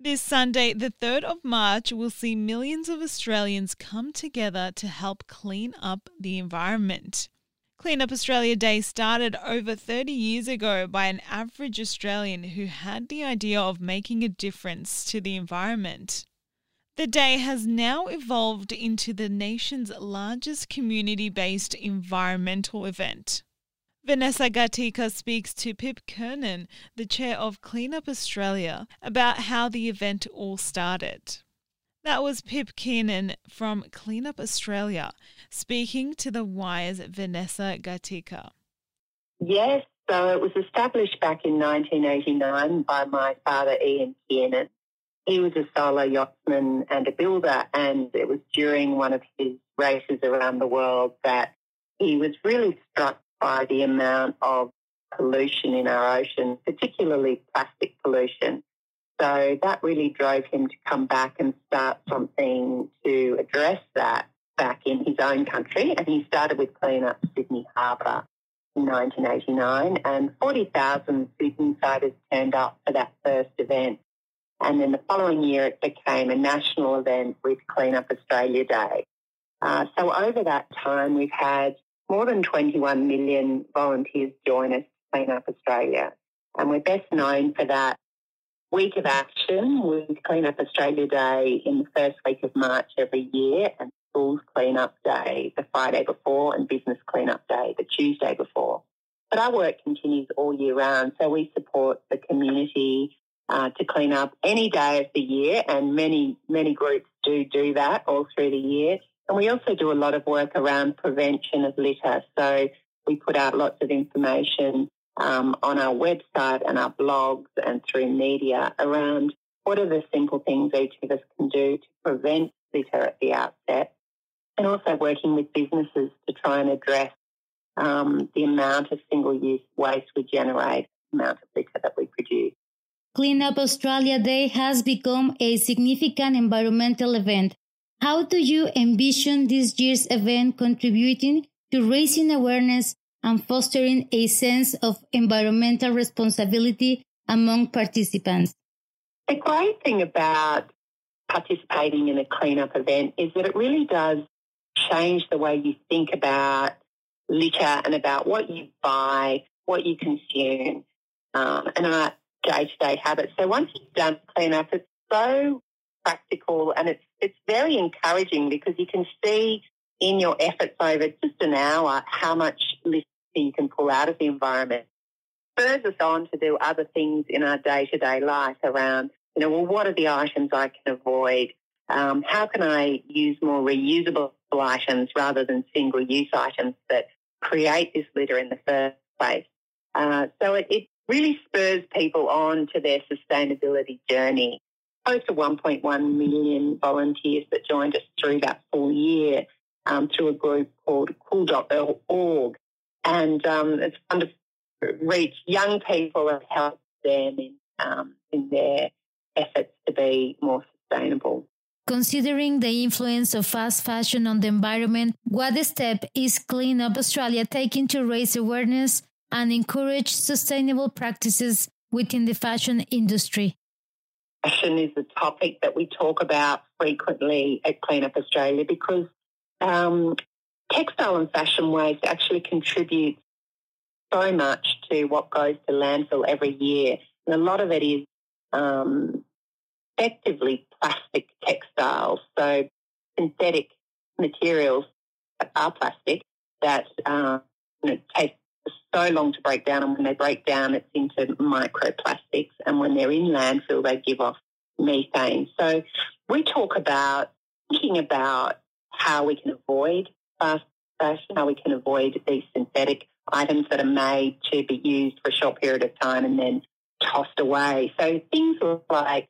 This Sunday, the 3rd of March, will see millions of Australians come together to help clean up the environment. Clean Up Australia Day started over 30 years ago by an average Australian who had the idea of making a difference to the environment. The day has now evolved into the nation's largest community based environmental event. Vanessa Gatica speaks to Pip Kiernan, the chair of Clean Up Australia, about how the event all started. That was Pip Kiernan from Clean Up Australia speaking to the Wire's Vanessa Gatica. Yes, so it was established back in 1989 by my father, Ian Kiernan. He was a solo yachtsman and a builder, and it was during one of his races around the world that he was really struck by the amount of pollution in our ocean, particularly plastic pollution. So that really drove him to come back and start something to address that back in his own country. And he started with Clean Up Sydney Harbour in 1989, and 40,000 Sydneysiders turned up for that first event. And then the following year, it became a national event with Clean Up Australia Day. Uh, so over that time, we've had more than 21 million volunteers join us to Clean Up Australia. And we're best known for that week of action with Clean Up Australia Day in the first week of March every year and Schools Clean Up Day the Friday before and Business Clean Up Day the Tuesday before. But our work continues all year round, so we support the community uh, to clean up any day of the year, and many, many groups do do that all through the year. And we also do a lot of work around prevention of litter. So we put out lots of information um, on our website and our blogs and through media around what are the simple things each of us can do to prevent litter at the outset, and also working with businesses to try and address um, the amount of single-use waste we generate, the amount of litter that we produce. Clean Up Australia Day has become a significant environmental event. How do you envision this year's event contributing to raising awareness and fostering a sense of environmental responsibility among participants. The great thing about participating in a cleanup event is that it really does change the way you think about litter and about what you buy, what you consume, um, and our day-to-day habits. So once you've done cleanup, it's so practical and it's it's very encouraging because you can see in your efforts over just an hour how much litter you can pull out of the environment. Spurs us on to do other things in our day to day life around, you know, well, what are the items I can avoid? Um, how can I use more reusable items rather than single use items that create this litter in the first place? Uh, so it, it really spurs people on to their sustainability journey. Close to 1.1 million volunteers that joined us through that full year um, through a group called cool.org. And um, it's fun to reach young people and help them in, um, in their efforts to be more sustainable. Considering the influence of fast fashion on the environment, what step is Clean Up Australia taking to raise awareness and encourage sustainable practices within the fashion industry? Fashion is a topic that we talk about frequently at Clean Up Australia because um, textile and fashion waste actually contributes so much to what goes to landfill every year. And a lot of it is um, effectively plastic textiles, so synthetic materials that are plastic that uh, you know, take so long to break down. And when they break down, it's into microplastics. And when they're in landfill, they give off methane. So we talk about thinking about how we can avoid fast fashion, how we can avoid these synthetic items that are made to be used for a short period of time and then tossed away. So things like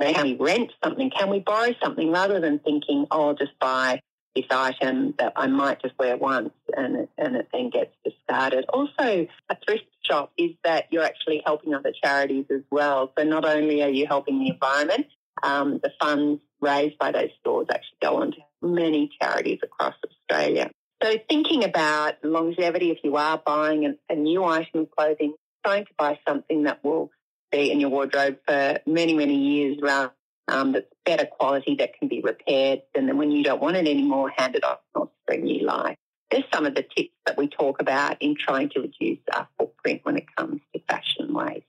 can we rent something? Can we borrow something rather than thinking, oh, I'll just buy this item that I might just wear once and it, and it then gets discarded. Also, a thrift shop is that you're actually helping other charities as well. So not only are you helping the environment, um, the funds raised by those stores actually go on to many charities across Australia. So thinking about longevity, if you are buying a, new item of clothing, trying to buy something that will be in your wardrobe for many, many years around um, that's better quality that can be repaired. And then when you don't want it anymore, hand it off or spring new life. There's some of the tips that we talk about in trying to reduce our footprint when it comes to fashion waste.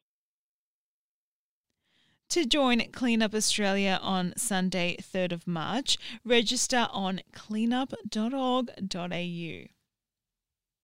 To join Clean Up Australia on Sunday, 3rd of March, register on cleanup.org.au.